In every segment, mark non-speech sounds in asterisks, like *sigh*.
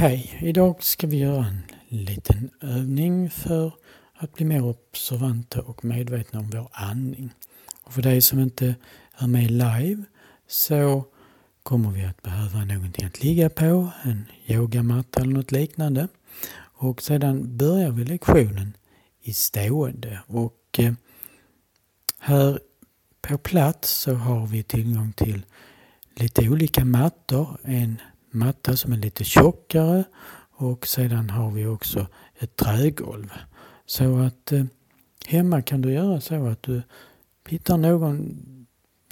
Hej! Idag ska vi göra en liten övning för att bli mer observanta och medvetna om vår andning. Och för dig som inte är med live så kommer vi att behöva någonting att ligga på, en yogamatta eller något liknande. Och sedan börjar vi lektionen i stående och eh, här på plats så har vi tillgång till lite olika mattor. En matta som är lite tjockare och sedan har vi också ett trägolv. Så att eh, hemma kan du göra så att du hittar någon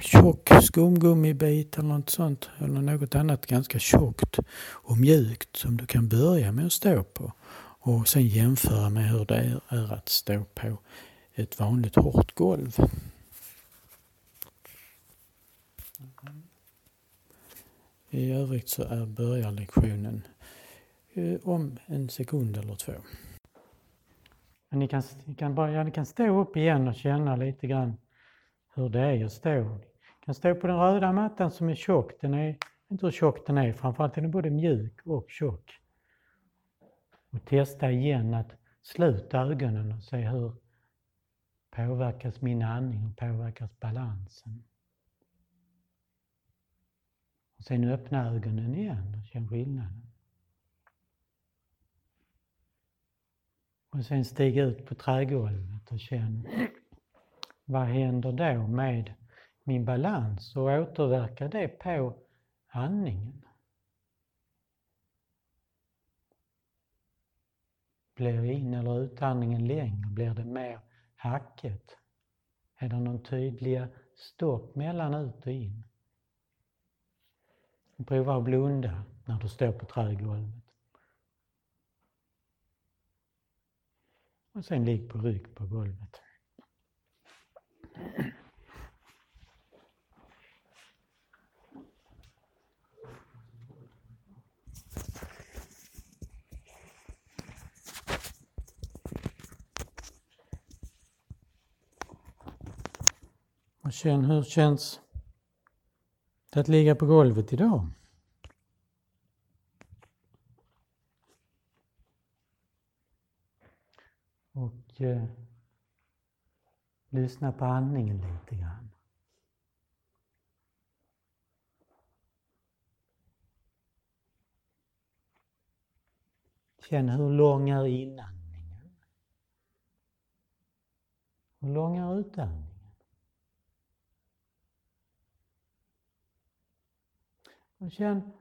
tjock skumgummibit eller något sånt eller något annat ganska tjockt och mjukt som du kan börja med att stå på och sen jämföra med hur det är att stå på ett vanligt hårt golv. I övrigt så är börjarlektionen eh, om en sekund eller två. Men ni, kan, ni, kan bara, ja, ni kan stå upp igen och känna lite grann hur det är att stå. Ni kan stå på den röda mattan som är tjock. Den är inte hur tjock den är, framförallt är den både mjuk och tjock. Och testa igen att sluta ögonen och se hur påverkas min andning och påverkas balansen. Och sen öppna ögonen igen och känn skillnaden. Och sen stiga ut på trägolvet och känn vad händer då med min balans och återverkar det på andningen? Blir in eller utandningen längre? Blir det mer hacket? Är det någon tydliga stopp mellan ut och in? Prova att blunda när du står på trägolvet. Och sen ligg på rygg på golvet. Och känn hur känns att ligga på golvet idag? Och eh, lyssna på andningen lite grann. Känn hur lång är inandningen? Hur lång är utandningen? Och känn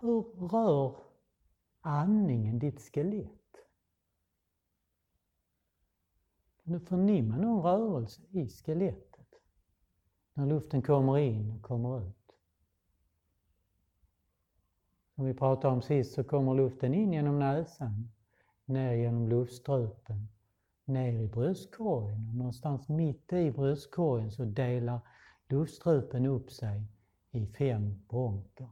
hur rör andningen ditt skelett? Kan du förnimma någon rörelse i skelettet när luften kommer in och kommer ut? Som vi pratade om sist så kommer luften in genom näsan, ner genom luftstrupen, ner i bröstkorgen och någonstans mitt i bröstkorgen så delar luftstrupen upp sig i fem bronker.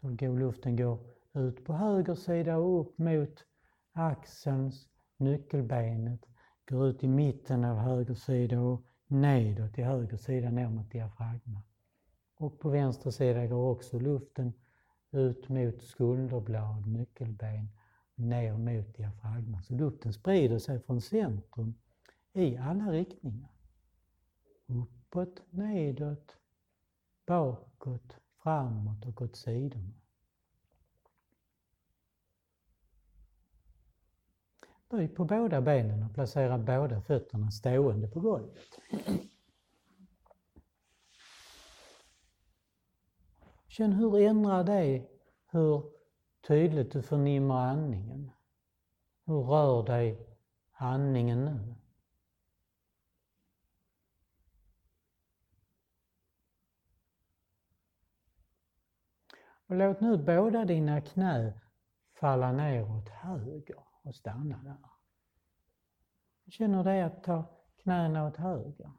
Så går luften går ut på höger sida och upp mot axelns, nyckelbenet, går ut i mitten av höger sida och nedåt i höger sida ner mot diafragma. Och på vänster sida går också luften ut mot skulderblad, nyckelben, ner mot diafragma. Så luften sprider sig från centrum i alla riktningar. Uppåt, nedåt, bakåt, framåt och åt sidorna. Böj på båda benen och placera båda fötterna stående på golvet. Känn hur ändrar det hur tydligt du förnimmer andningen. Hur rör dig andningen nu? Och låt nu båda dina knä falla ner åt höger och stanna där. Känner det att ta knäna åt höger?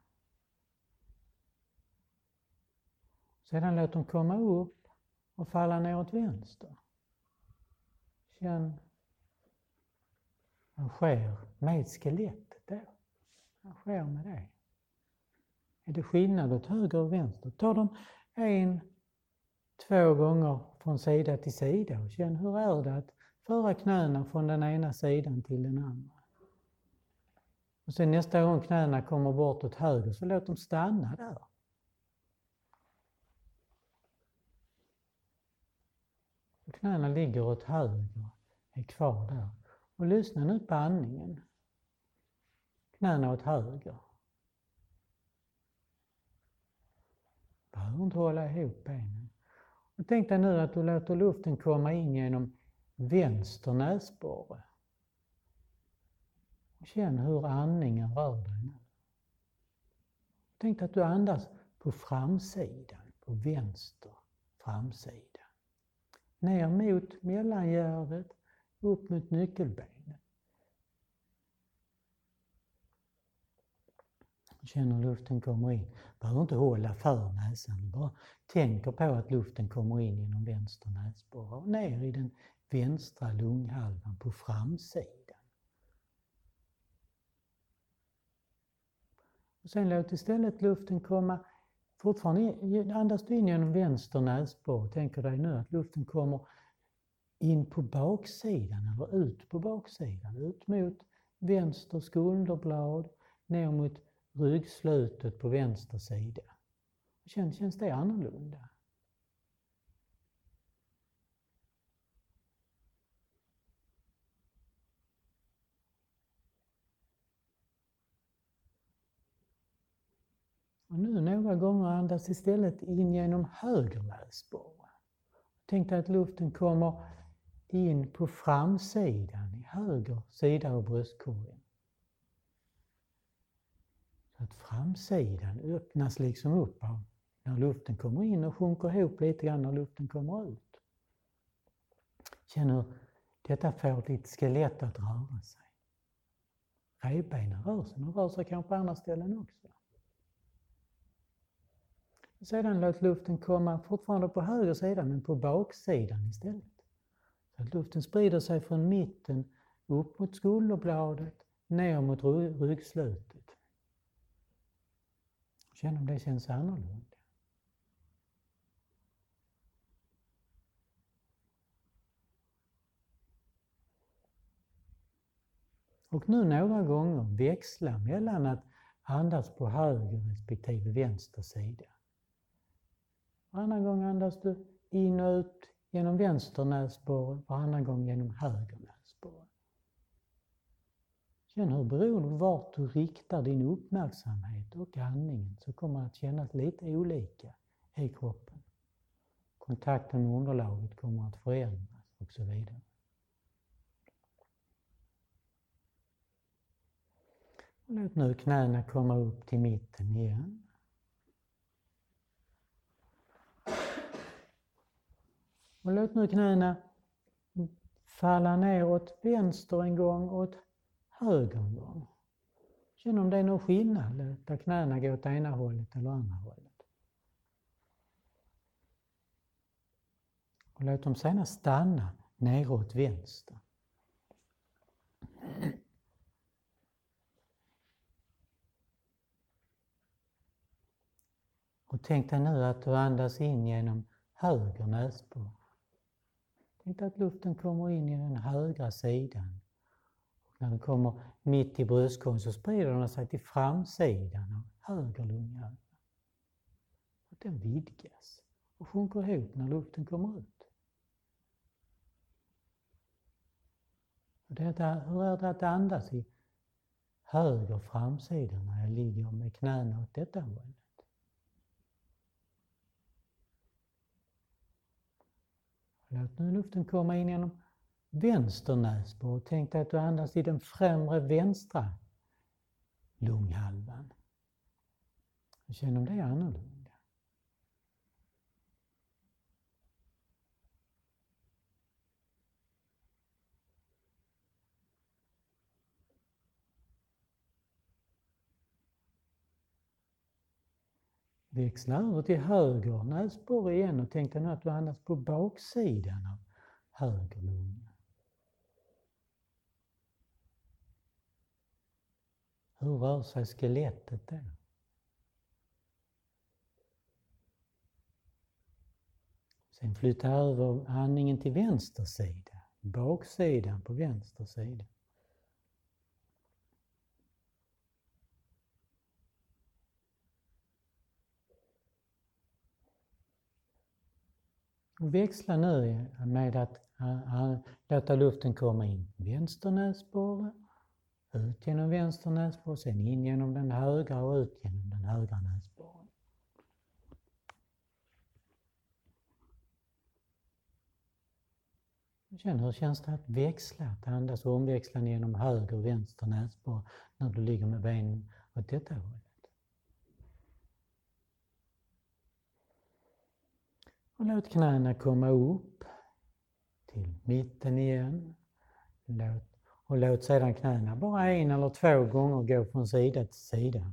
Sedan låt dem komma upp och falla ner åt vänster. Känn vad sker med skelettet då? Vad sker med det? Är det skillnad åt höger och vänster? Ta dem en, två gånger från sida till sida och känn hur är det att föra knäna från den ena sidan till den andra. Och sen nästa gång knäna kommer bort åt höger så låt dem stanna där. Och knäna ligger åt höger, är kvar där. Och lyssna nu på andningen. Knäna åt höger. Behöver inte hålla ihop benen. Tänk dig nu att du låter luften komma in genom vänster näsborre. Känn hur andningen rör dig nu. Tänk dig att du andas på framsidan, på vänster framsida. Ner mot mellangärdet, upp mot nyckelbenet. Känner luften kommer in. Behöver inte hålla för näsan, bara tänker på att luften kommer in genom vänster näsborre och ner i den vänstra lunghalvan på framsidan. Och sen låt istället luften komma, fortfarande andas du in genom vänster näsborre. Tänker dig nu att luften kommer in på baksidan eller ut på baksidan. Ut mot vänster skulderblad, ner mot ryggslutet på vänster sida. Känns, känns det annorlunda? Och nu några gånger andas istället in genom höger näsborre. Tänk dig att luften kommer in på framsidan i höger sida av bröstkorgen. Att framsidan öppnas liksom upp av när luften kommer in och sjunker ihop lite grann när luften kommer ut. Känn hur detta får ditt skelett att röra sig. Revbenen rör sig, de rör sig kanske på andra ställen också. Sedan låt luften komma fortfarande på höger sida men på baksidan istället. Så att luften sprider sig från mitten upp mot skulderbladet, ner mot ryggslutet. Känn om det känns annorlunda. Och nu några gånger växla mellan att andas på höger respektive vänster sida. Varannan gång andas du in och ut genom vänster näsborre, varannan gång genom höger näsborre. Känn hur beroende på vart du riktar din uppmärksamhet och andningen så kommer det att kännas lite olika i kroppen. Kontakten med underlaget kommer att förändras och så vidare. Och låt nu knäna komma upp till mitten igen. Och låt nu knäna falla ner åt vänster en gång och åt höger en. Känn om det är någon skillnad, där knäna går åt ena hållet eller andra hållet. Och låt dem sedan stanna neråt vänster. Och tänk dig nu att du andas in genom höger näsborre. Tänk dig att luften kommer in i den högra sidan. När den kommer mitt i bröstkorgen så sprider den sig till framsidan av höger lunghalva. Den vidgas och sjunker ihop när luften kommer ut. Och hur är det att andas i höger framsida när jag ligger med knäna åt detta hållet? Låt nu luften komma in genom vänster näsborre. Tänk dig att du andas i den främre vänstra lunghalvan. Känn om det är annorlunda. Växla över till höger näsborre igen och tänk dig nu att du andas på baksidan av höger lunga. Hur rör sig skelettet då? Sen flytta över andningen till vänster sida, baksidan på vänster sida. Och växla nu med att låta luften komma in vänster näsborre, ut genom vänster näsborre, sen in genom den högra och ut genom den högra näsborren. Känn hur känns det att växla, att andas omväxlande genom höger och vänster näsborre när du ligger med benen åt detta hållet. Och låt knäna komma upp till mitten igen. Låt, och låt sedan knäna bara en eller två gånger gå från sida till sida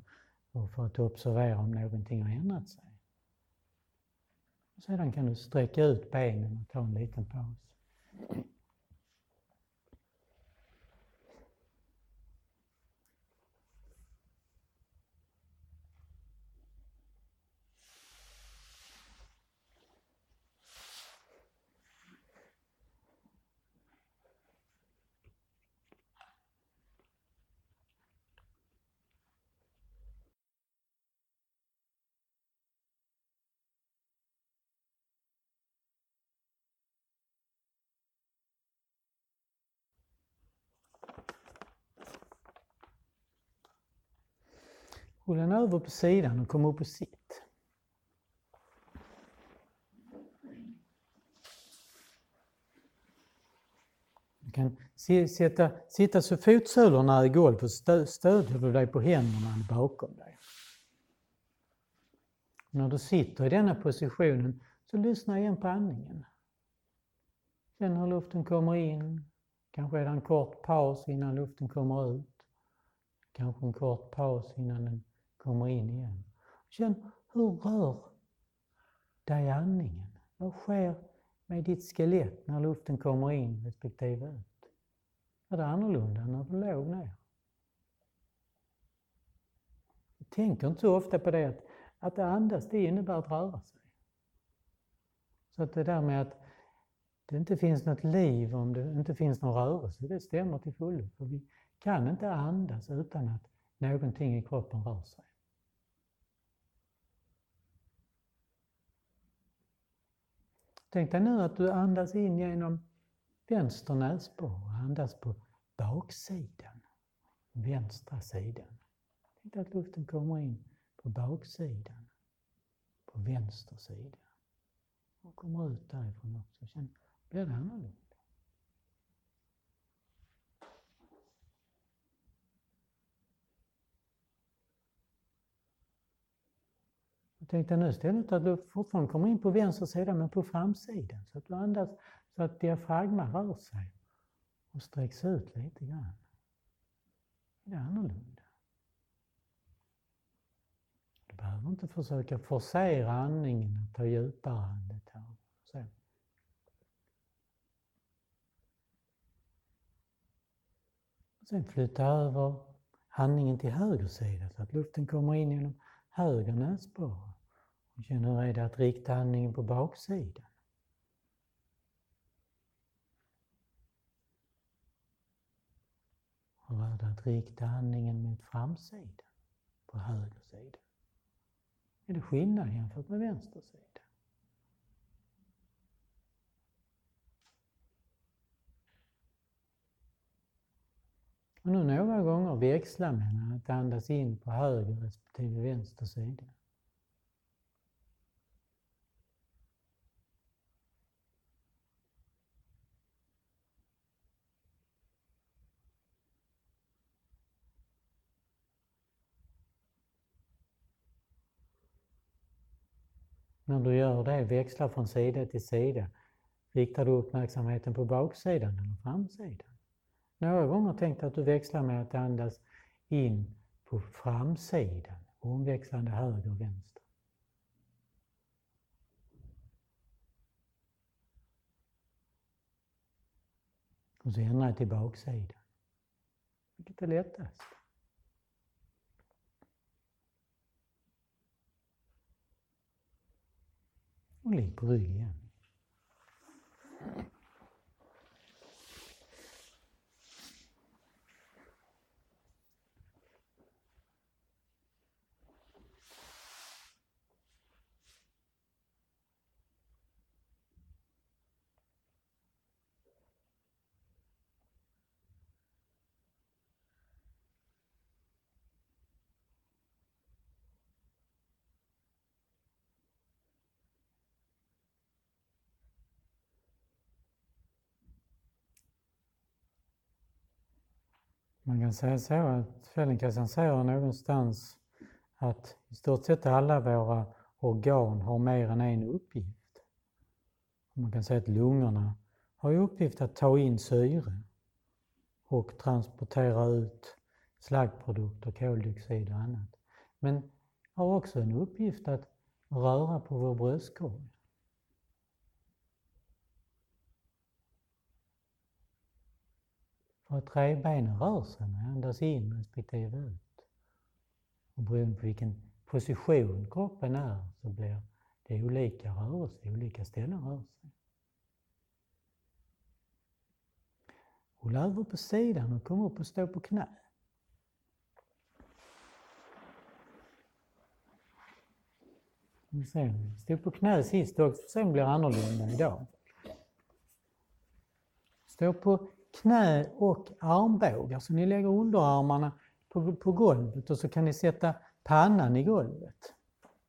för att observera om någonting har ändrat sig. Och sedan kan du sträcka ut benen och ta en liten paus. Rulla den över på sidan och kom upp och sitt. Du kan sitta, sitta så fotsulorna är i golvet och stödjer du dig på händerna bakom dig. När du sitter i denna positionen så lyssna igen på andningen. Känn hur luften kommer in. Kanske är det en kort paus innan luften kommer ut. Kanske en kort paus innan den kommer in igen. Känn hur rör dig andningen? Vad sker med ditt skelett när luften kommer in respektive ut? Är det annorlunda när du låg ner? Jag tänker inte så ofta på det att, att andas det innebär att röra sig. Så att det där med att det inte finns något liv om det inte finns någon rörelse, det stämmer till fullo. För vi kan inte andas utan att någonting i kroppen rör sig. Tänk dig nu att du andas in genom vänster näsborre, andas på baksidan, vänstra sidan. Tänk dig att luften kommer in på baksidan, på vänster sida. Och kommer ut därifrån också. Känn, blir det annorlunda? Jag tänkte nu istället att du fortfarande kommer in på vänster sida men på framsidan så att du andas så att diafragman rör sig och sträcks ut lite grann. Det är annorlunda. Du behöver inte försöka forcera andningen och ta djupare andetag. Så. Sen flytta över andningen till höger sida så att luften kommer in genom höger näsborre. Och känn hur är det att rikta andningen på baksidan. Hur är det att rikta andningen mot framsidan, på höger sida? Är det skillnad jämfört med vänster sida? Och nu några gånger växla mellan att andas in på höger respektive vänster sida. När du gör det, växlar från sida till sida, riktar du uppmärksamheten på baksidan eller framsidan? Några gånger tänkte att du växlar med att andas in på framsidan, omväxlande höger och vänster. Och så ändra till baksidan. Vilket är lättast? 我连不是一样 Man kan säga så att Feldenkrais säger någonstans att i stort sett alla våra organ har mer än en uppgift. Man kan säga att lungorna har i uppgift att ta in syre och transportera ut slaggprodukter, koldioxid och annat. Men har också en uppgift att röra på vår bröstkorg. Och att revbenen rör sig när andas in respektive ut. Och beroende på vilken position kroppen är så blir det olika rörelser, olika ställen rör sig. Rulla över på sidan och kom upp och stå på knä. Stå på knä sist också, sen blir annorlunda idag. Stå på knä och armbågar. Så alltså, ni lägger underarmarna på, på golvet och så kan ni sätta pannan i golvet.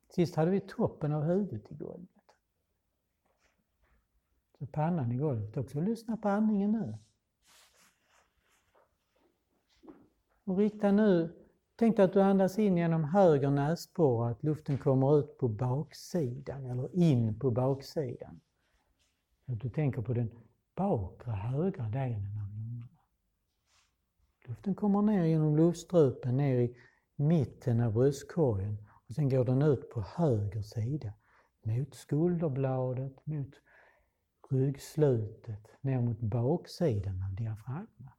Sist hade vi toppen av huvudet i golvet. Så pannan i golvet också. Lyssna på andningen nu. Och rikta nu, tänk dig att du andas in genom höger näsborre, att luften kommer ut på baksidan eller in på baksidan. Att du tänker på den bakre högra delen av lungorna. Luften kommer ner genom luftstrupen, ner i mitten av bröstkorgen och sen går den ut på höger sida mot skulderbladet, mot ryggslutet, ner mot baksidan av diafragman.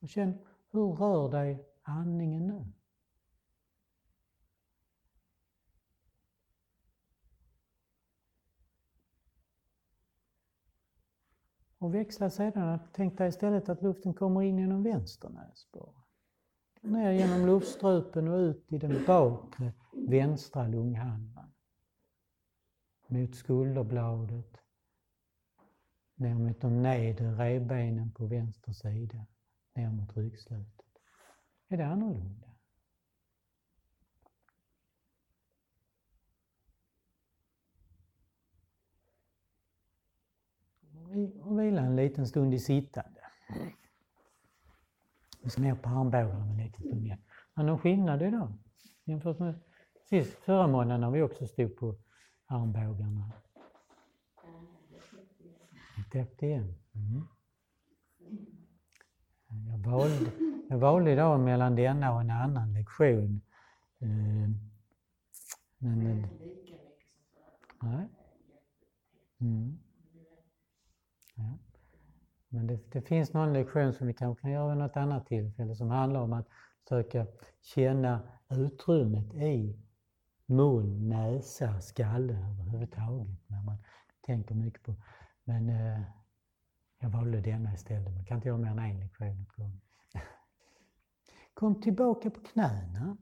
Och känn hur rör dig andningen nu? Och växla sedan, tänk dig istället att luften kommer in genom vänster näsborre. Ner genom luftstrupen och ut i den bakre vänstra lunghalvan. Mot skulderbladet. Ner mot de nedre revbenen på vänster sida. Ner mot ryggslutet. Är det annorlunda? Och vila en liten stund i sittande. Och så ner på armbågarna en liten stund igen. Har någon skillnad idag jämfört med sist, förra månaden när vi också stod på armbågarna? Täppt igen. Mm. Jag, valde, jag valde idag mellan denna och en annan lektion. Eh, men, nej. Mm. Men det, det, finns någon lektion som vi kanske kan göra vid något annat tillfälle som handlar om att försöka känna utrymmet i mun, näsa, skalle överhuvudtaget när man tänker mycket på. Men eh, jag valde denna istället. Man kan inte göra mer än en lektion åt gången. *laughs* Kom tillbaka på knäna.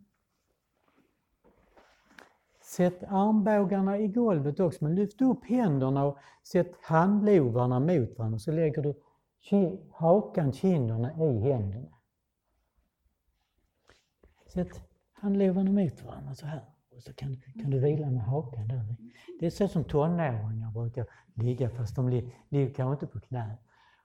Sätt armbågarna i golvet också, men lyft upp händerna och sätt handlovarna mot varandra. Så lägger du hakan, kinderna i händerna. Sätt handlevarna mot varandra så här. Och så kan, kan du vila med hakan där. Det är så som tonåringar brukar ligga fast de ligger kanske inte på knä.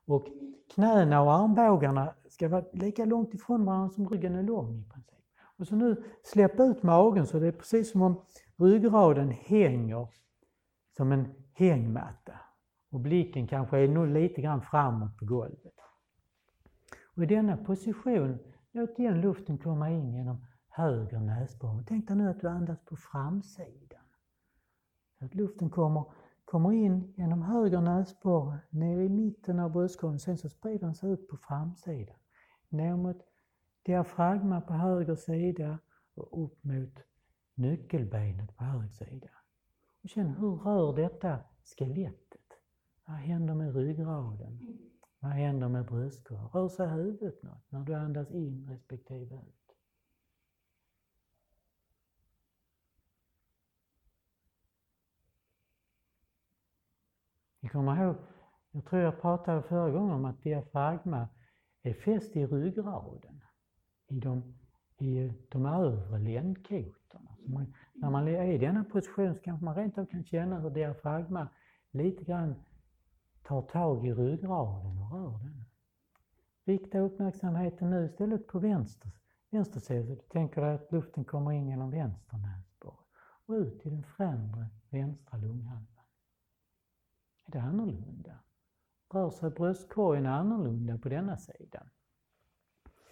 Och knäna och armbågarna ska vara lika långt ifrån varandra som ryggen är lång i princip. Och så nu släpp ut magen så det är precis som om ryggraden hänger som en hängmatta. Och blicken kanske är nog lite grann framåt på golvet. Och i denna position, låt igen luften komma in genom höger näsborre. Tänk dig nu att du andas på framsidan. Så att luften kommer, kommer in genom höger näsborre, ner i mitten av bröstkorgen, sen så sprider den sig ut på framsidan. Ner mot diafragma på höger sida och upp mot nyckelbenet på höger sida. Och känn hur rör detta skelettet? Vad händer med ryggraden? Vad händer med bröstkorgen? Rör sig huvudet något när du andas in respektive ut? Ni kommer ihåg, jag tror jag pratade förra gången om att diafragma är fäst i ryggraden, i de, i de övre ländkotorna. Man, när man är i denna position så kanske man rent av kan känna hur diafragma lite grann tar tag i ryggraden och rör den. Rikta uppmärksamheten nu istället på vänster, vänster sida. Du tänker dig att luften kommer in genom vänster näsborre och ut i den främre vänstra lunghalvan. Är det annorlunda? Rör sig bröstkorgen annorlunda på denna sidan?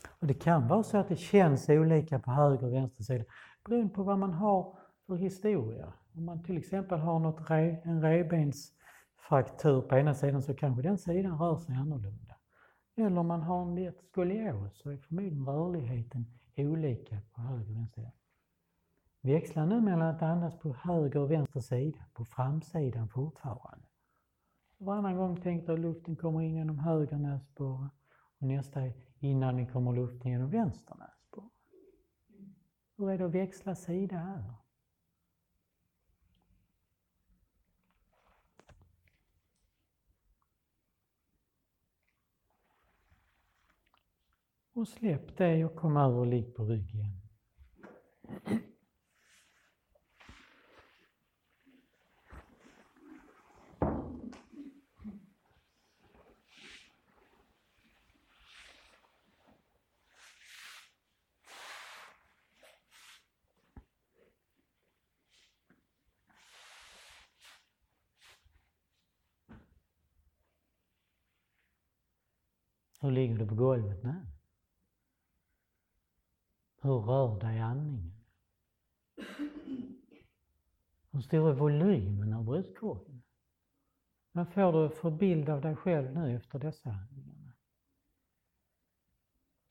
Och det kan vara så att det känns olika på höger och vänster sida beroende på vad man har för historia. Om man till exempel har något re, en fraktur på ena sidan så kanske den sidan rör sig annorlunda. Eller om man har en lätt skolios så är förmodligen rörligheten olika på höger och vänster sida. Växla nu mellan att andas på höger och vänster sida, på framsidan fortfarande. Varannan gång tänk dig att luften kommer in genom höger näsborre och nästa innan den kommer luften genom vänster näsborre. Hur är det att växla sida här? Och släpp det och kom över och ligg på rygg igen. Hur ligger du på golvet nu? Hur rör dig andningen? Hur stor är volymen av bröstkorgen? Vad får du för bild av dig själv nu efter dessa andningar?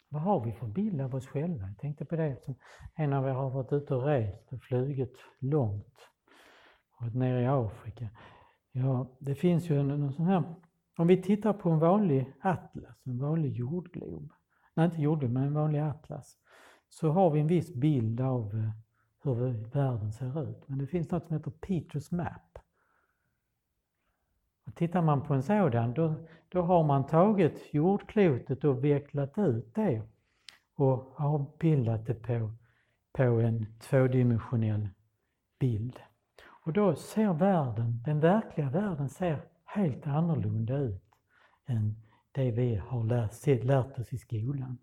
Vad har vi för bild av oss själva? Jag tänkte på det som en av er har varit ute och rest och flugit långt. Varit nere i Afrika. Ja, det finns ju en sån här om vi tittar på en vanlig atlas, en vanlig jordglob, nej inte jordglob men en vanlig atlas, så har vi en viss bild av eh, hur världen ser ut. Men det finns något som heter Peters Map. Och tittar man på en sådan, då, då har man tagit jordklotet och vecklat ut det och avbildat det på, på en tvådimensionell bild. Och då ser världen, den verkliga världen ser helt annorlunda ut än det vi har lärt, lärt oss i skolan.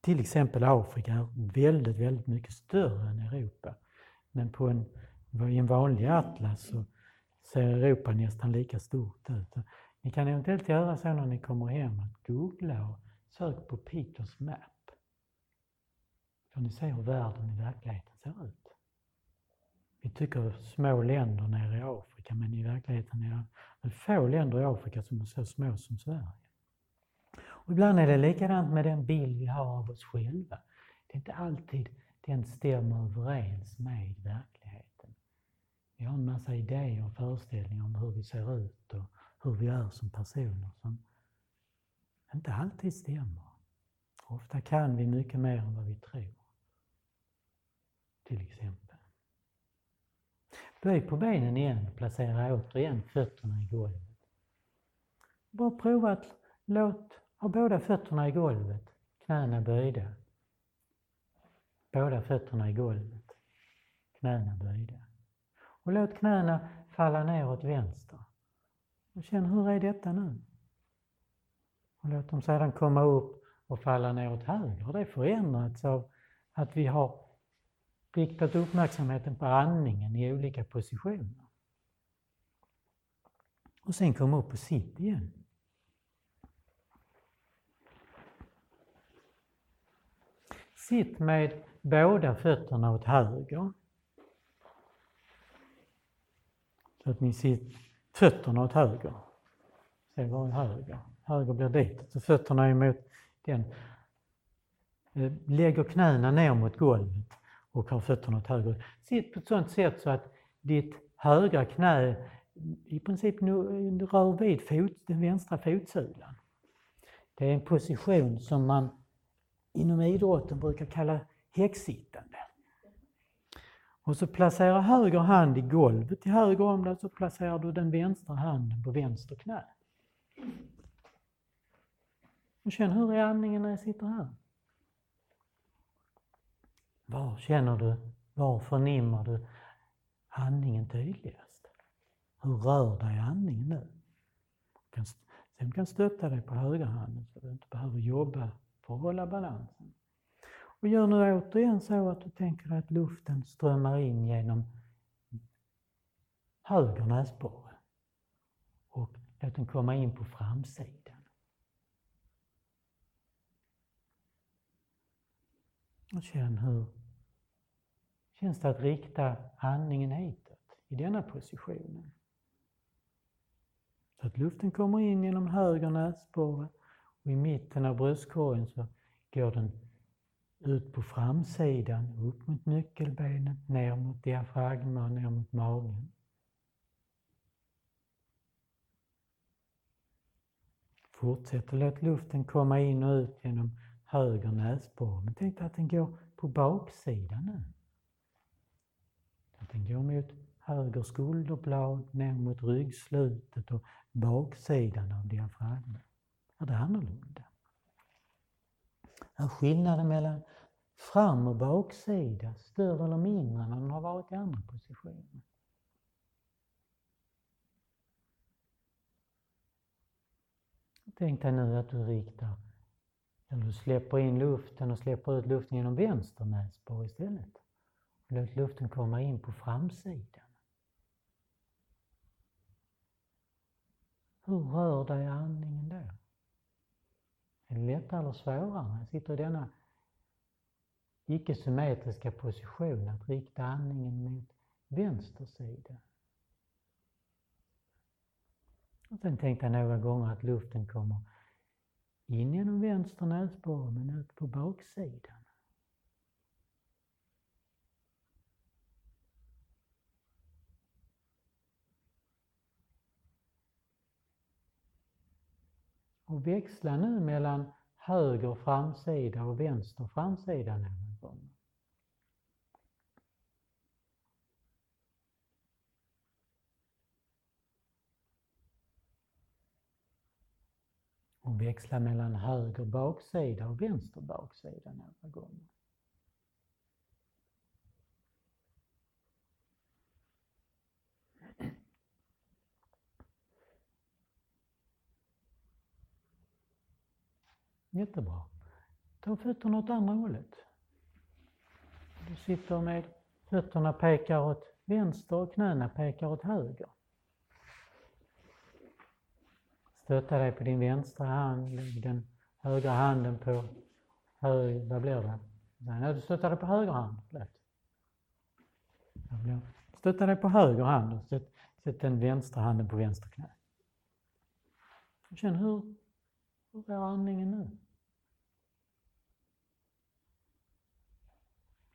Till exempel Afrika är väldigt, väldigt mycket större än Europa. Men på en, i en vanlig atlas så ser Europa nästan lika stort ut. Ni kan eventuellt göra så när ni kommer hem att googla och sök på Peters Map. Får ni se hur världen i verkligheten ser ut. Vi tycker små länder nere i Afrika, men i verkligheten är det få länder i Afrika som är så små som Sverige. Och ibland är det likadant med den bild vi har av oss själva. Det är inte alltid den stämmer överens med verkligheten. Vi har en massa idéer och föreställningar om hur vi ser ut och hur vi är som personer som inte alltid stämmer. Ofta kan vi mycket mer än vad vi tror. Till exempel. Böj på benen igen och placera återigen fötterna i golvet. Bara prova att låt, ha båda fötterna i golvet, knäna böjda. Båda fötterna i golvet, knäna böjda. Och låt knäna falla ner åt vänster. Och känn, hur är detta nu? Och låt dem sedan komma upp och falla ner åt höger. Det har förändrats av att vi har riktat uppmärksamheten på andningen i olika positioner. Och sen kom upp och sitt igen. Sitt med båda fötterna åt höger. Så att ni sitter fötterna åt höger. Se var är höger? Höger blir dit. Så fötterna är mot den. Eh, lägger knäna ner mot golvet och har fötterna åt höger. Sitt på ett sådant sätt så att ditt högra knä i princip rör vid fot, den vänstra fotsulan. Det är en position som man inom idrotten brukar kalla häcksittande. Och så placerar höger hand i golvet till höger om dig, så placerar du den vänstra handen på vänster knä. Och känn hur är andningen när jag sitter här? Var känner du, var förnimmer du andningen tydligast? Hur rör dig andningen nu? Sen kan stötta dig på högerhanden så du inte behöver jobba för att hålla balansen. Och gör nu återigen så att du tänker att luften strömmar in genom höger näsborre och låt den komma in på framsidan. Och känn hur känns det att rikta andningen hitåt i denna positionen. Så att luften kommer in genom höger näsborre och i mitten av bröstkorgen så går den ut på framsidan, upp mot nyckelbenet, ner mot diafragma och ner mot magen. Fortsätt att låta luften komma in och ut genom höger näsborre. Men tänk dig att den går på baksidan nu. Att den går mot höger skulderblad, ner mot ryggslutet och baksidan av diafragman. Är det annorlunda? Är skillnaden mellan fram och baksida större eller mindre än när den har varit i andra positioner? Tänk dig nu att du riktar, eller du släpper in luften och släpper ut luften genom vänster näsborre istället. Låt luften komma in på framsidan. Hur rör dig andningen då? Är det lättare eller svårare? Jag sitter i denna icke-symmetriska position att rikta andningen mot vänster sida. Och sen tänkte jag några gånger att luften kommer in genom vänster näsborre men ut på baksidan. Och växla nu mellan höger framsida och vänster framsida några gånger. Och växla mellan höger baksida och vänster baksida några gånger. Jättebra. Ta fötterna åt andra hållet. Du sitter med fötterna pekar åt vänster och knäna pekar åt höger. Stötta dig på din vänstra hand, lägg den högra handen på höger, vad blir det? Nej, du stöttar dig på höger hand. Stötta dig på höger hand och sätt, sätt den vänstra handen på vänster knä. Känn hur hur är andningen nu?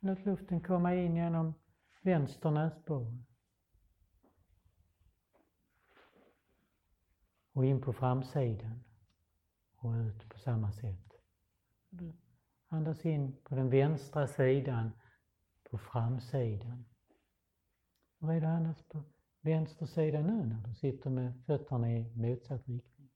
Låt luften komma in genom vänster näsborre. Och in på framsidan och ut på samma sätt. Andas in på den vänstra sidan på framsidan. Hur är det annars på vänster sida nu när du sitter med fötterna i motsatt riktning?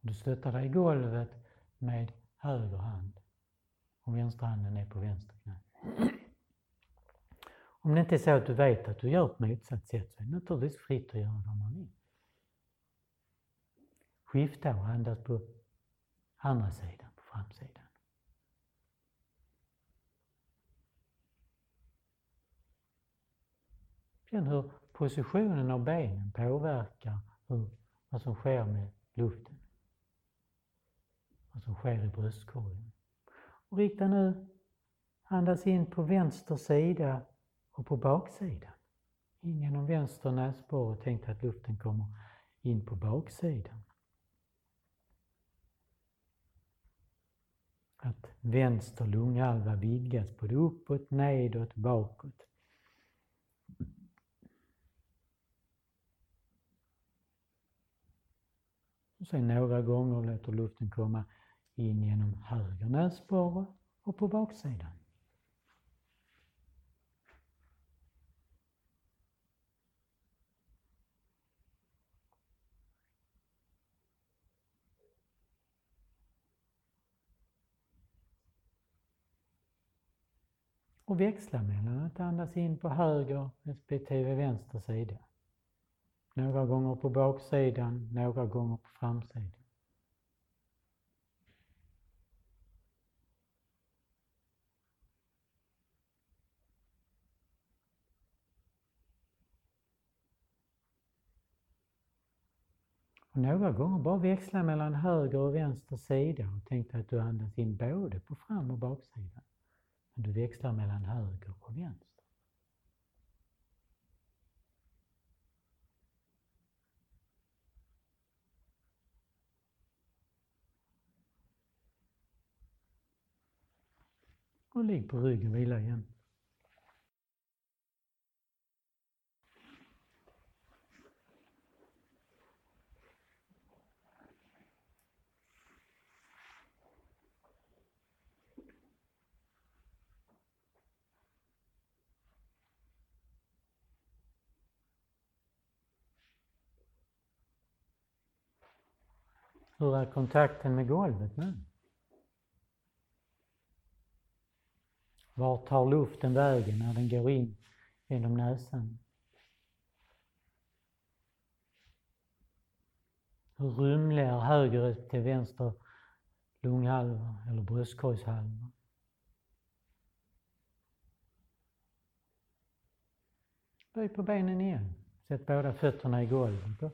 Du stöttar dig i golvet med höger hand och vänsterhanden är på vänster knä. Om det inte är så att du vet att du gör på motsatt sätt så är det naturligtvis fritt att göra vad man vill. Skifta och andas på andra sidan, på framsidan. Känn hur positionen av benen påverkar hur, vad som sker med luften vad som sker i bröstkorgen. Och rikta nu, andas in på vänster sida och på baksidan. In genom vänster näsborre, tänk att luften kommer in på baksidan. Att vänster lunghalva vidgas både uppåt, nedåt, bakåt. Och sen några gånger låter luften komma in genom höger näsborre och på baksidan. och växla mellan att andas in på höger respektive vänster sida. Några gånger på baksidan, några gånger på framsidan. Och några gånger bara växla mellan höger och vänster sida och tänk dig att du andas in både på fram och baksidan. Men du växlar mellan höger och vänster. Och ligg på ryggen, vila igen. Hur är kontakten med golvet nu? Var tar luften vägen när den går in genom näsan? Hur rymlig är höger till vänster lunghalva eller bröstkorgshalva? Böj på benen igen. Sätt båda fötterna i golvet.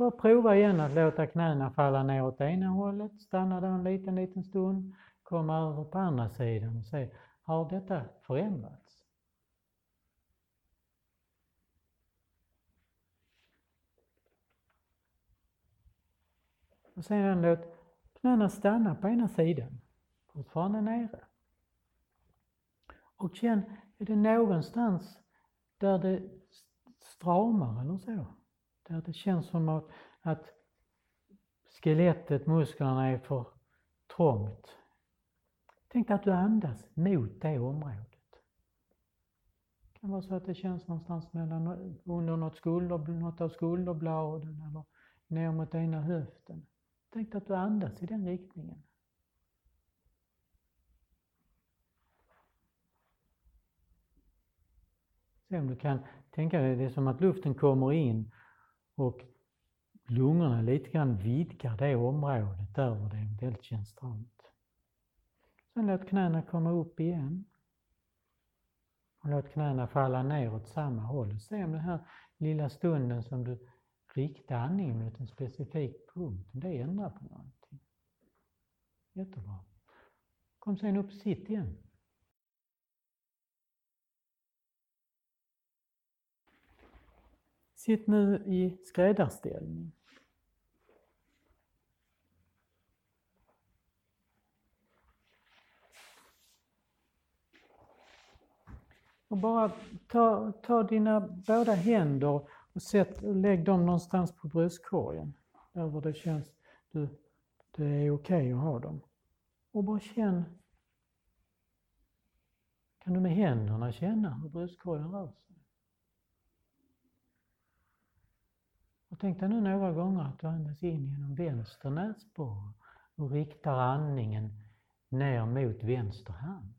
Bara prova igen att låta knäna falla ner åt ena hållet, stanna där en liten, liten stund, komma över på andra sidan och se, har detta förändrats? Och sedan låt knäna stanna på ena sidan, fortfarande nere. Och känn, är det någonstans där det stramar eller så? Där det känns som att, att skelettet, musklerna är för trångt. Tänk att du andas mot det området. Det kan vara så att det känns någonstans mellan, under något, skulder, något av skulderbladen eller ner mot ena höften. Tänk att du andas i den riktningen. Se om du kan tänka dig det är som att luften kommer in och lungorna lite grann vidgar det området där det eventuellt känns stramt. Sen låt knäna komma upp igen. Och låt knäna falla ner åt samma håll. Se om den här lilla stunden som du riktar andningen mot en specifik punkt, om det ändrar på någonting. Jättebra. Kom sen upp, sitt igen. Sitt nu i skräddarställning. Och bara ta, ta dina båda händer och sätt, lägg dem någonstans på bröstkorgen. Där det känns du, det är okej okay att ha dem. Och bara känn. Kan du med händerna känna hur bröstkorgen rör sig? Tänk dig nu några gånger att du andas in genom vänster näsborre och riktar andningen ner mot vänster hand.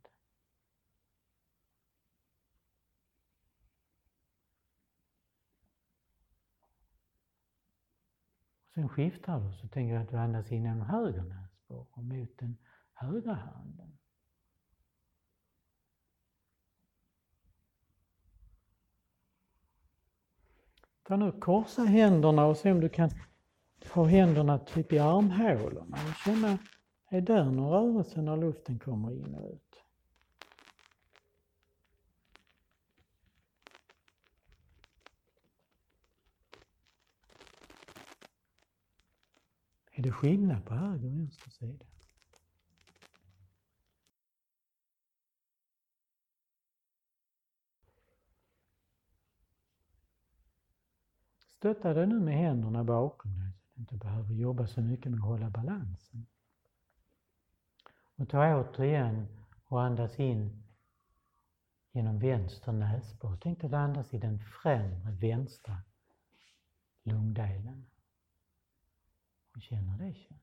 Sen skiftar du så tänker du att du andas in genom höger näsborre mot den högra handen. Ta nu korsa händerna och se om du kan ha händerna typ i armhålorna och känna, är där någon rörelse när luften kommer in och ut? Är det skillnad på höger och vänster sida? Stötta dig nu med händerna bakom dig. så att du inte behöver jobba så mycket med att hålla balansen. Och ta återigen och andas in genom vänster näsborre. Tänk att andas i den främre vänstra lungdelen. Och känner det känns.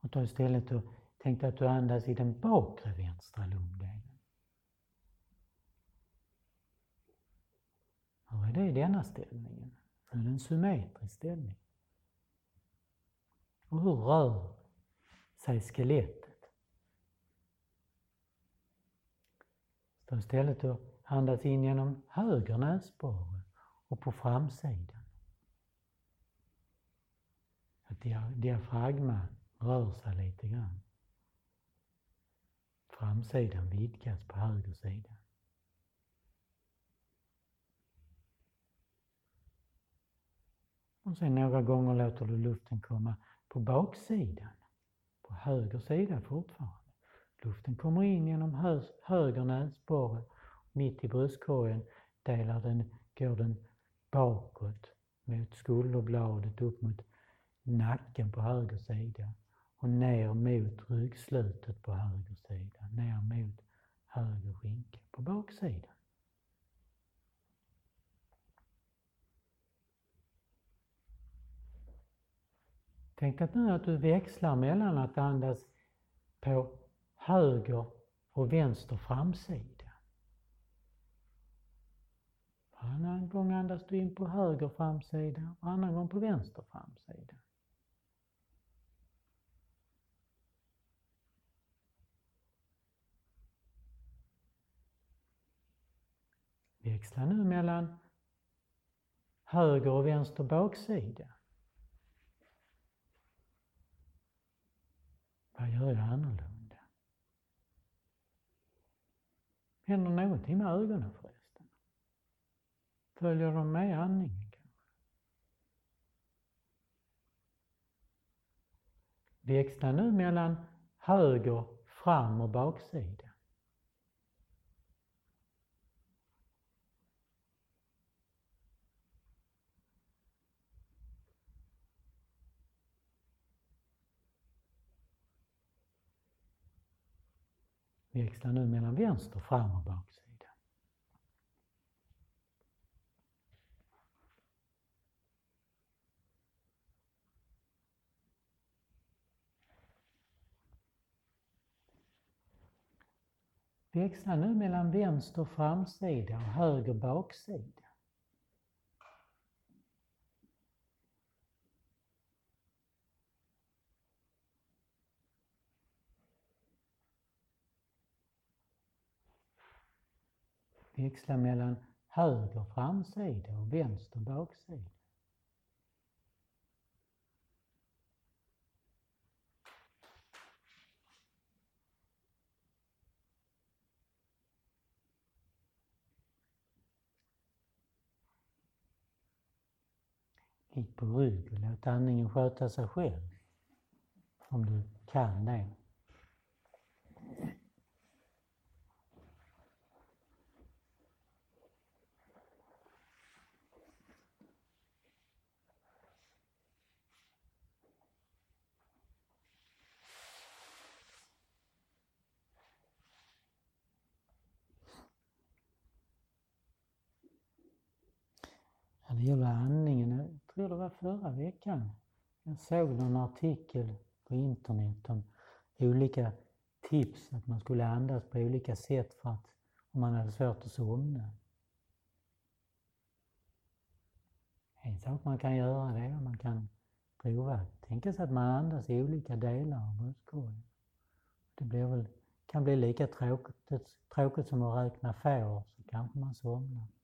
Och ta istället och tänk att du andas i den bakre vänstra lungdelen. Hur är det i denna ställningen? Nu är det en symmetrisk ställning. Och hur rör sig skelettet? Stå istället och andas in genom höger näsborre och på framsidan. Att diafragma rör sig lite grann. Framsidan vidgas på höger sida. Och sen några gånger låter du luften komma på baksidan, på höger sida fortfarande. Luften kommer in genom hö höger näsborre, mitt i bröstkorgen delar den, går den bakåt mot skulderbladet upp mot nacken på höger sida och ner mot ryggslutet på höger sida, ner mot höger skinka på baksidan. Tänk att nu att du växlar mellan att andas på höger och vänster framsida. Varannan gång andas du in på höger framsida, varannan gång på vänster framsida. Växla nu mellan höger och vänster baksida. Vad gör jag annorlunda? Händer någonting med ögonen förresten? Följer de med andningen kanske? Växla nu mellan höger, fram och baksida. Växla nu mellan vänster, fram och baksida. Växla nu mellan vänster framsida och höger baksida. Växla mellan höger framsida och vänster baksida. Ligg på rygg och låt andningen sköta sig själv. Om du kan det. När det gäller andningen, jag tror det var förra veckan, jag såg någon artikel på internet om olika tips att man skulle andas på olika sätt för att om man hade svårt att somna. En sak man kan göra det är att man kan prova, tänka sig att man andas i olika delar av bröstkorgen. Det blir väl, kan bli lika tråkigt, tråkigt som att räkna får så kanske man somnar.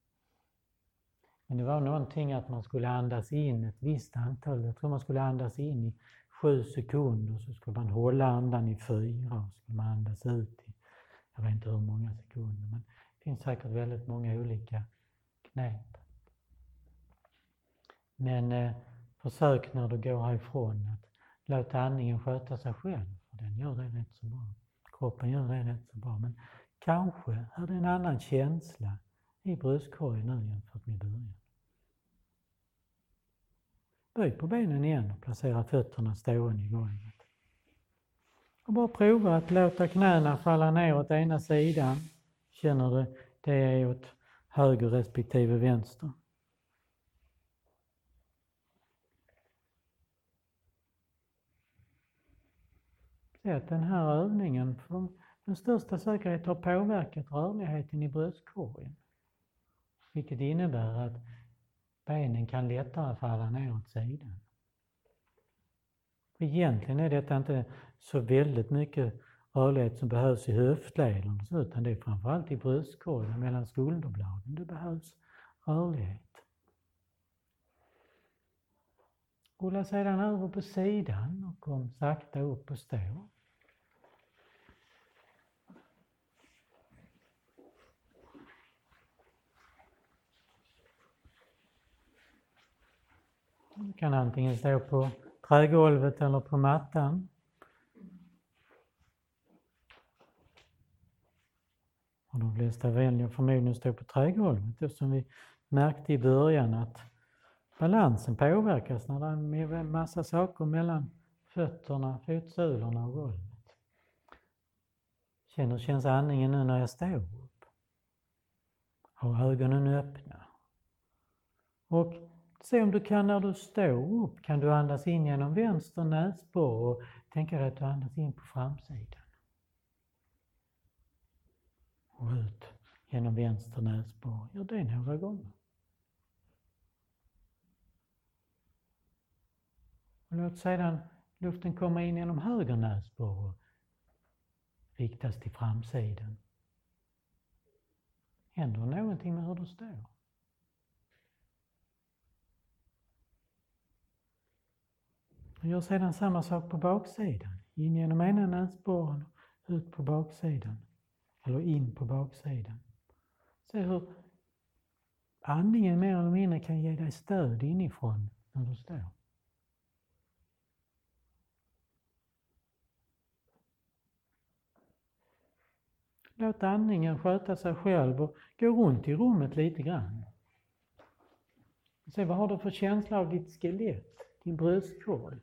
Men det var någonting att man skulle andas in ett visst antal, jag tror man skulle andas in i sju sekunder, så skulle man hålla andan i fyra och så skulle man andas ut i, jag vet inte hur många sekunder, men det finns säkert väldigt många olika knep. Men eh, försök när du går härifrån att låta andningen sköta sig själv, för den gör det rätt så bra. Kroppen gör det rätt så bra. Men kanske är det en annan känsla i bröstkorgen nu jämfört med början. Böj på benen igen och placera fötterna stående i golvet. Och bara prova att låta knäna falla ner åt ena sidan. Känner du det är åt höger respektive vänster. Se att den här övningen för med största säkerhet har påverkat rörligheten i bröstkorgen. Vilket innebär att benen kan lättare falla ner åt sidan. Egentligen är detta inte så väldigt mycket rörlighet som behövs i höftleden utan det är framförallt i bröstkorgen mellan skulderbladen det behövs rörlighet. Rulla sedan över på sidan och kom sakta upp och stå. Du kan antingen stå på trägolvet eller på mattan. Och de flesta väljer förmodligen att stå på trägolvet eftersom vi märkte i början att balansen påverkas när det är en massa saker mellan fötterna, fotsulorna och golvet. Känner, känns andningen nu när jag står upp? Har ögonen öppna? Och Se om du kan när du står upp, kan du andas in genom vänster näsborre och tänka dig att du andas in på framsidan. Och ut genom vänster näsborre. Gör det några gånger. Och låt sedan luften komma in genom höger näsborre och riktas till framsidan. Händer någonting med hur du står? Och gör sedan samma sak på baksidan. In genom ena näsborren och ut på baksidan. Eller in på baksidan. Se hur andningen mer eller mindre kan ge dig stöd inifrån när du står. Låt andningen sköta sig själv och gå runt i rummet lite grann. Se vad har du för känsla av ditt skelett, din bröstkorg?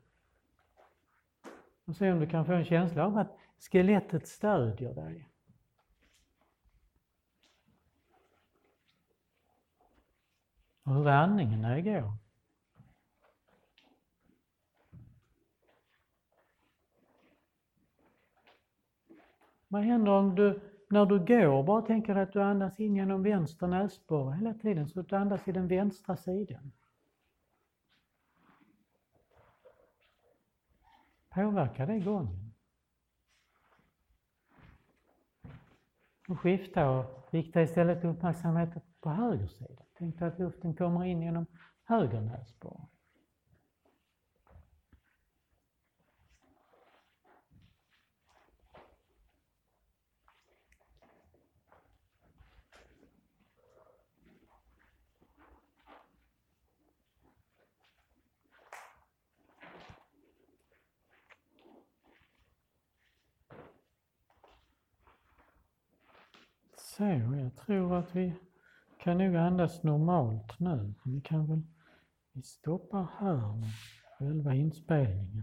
Och se om du kan få en känsla av att skelettet stödjer dig. Och hur andningen är igår. Vad händer om du när du går bara tänker att du andas in genom vänster näsborre hela tiden så att du andas i den vänstra sidan? Påverkar det gången? Och skifta och rikta istället uppmärksamheten på höger sida. Tänk dig att luften kommer in genom höger näsborre. Så, jag tror att vi kan nog andas normalt nu. Vi kan väl vi stoppar här med själva inspelningen.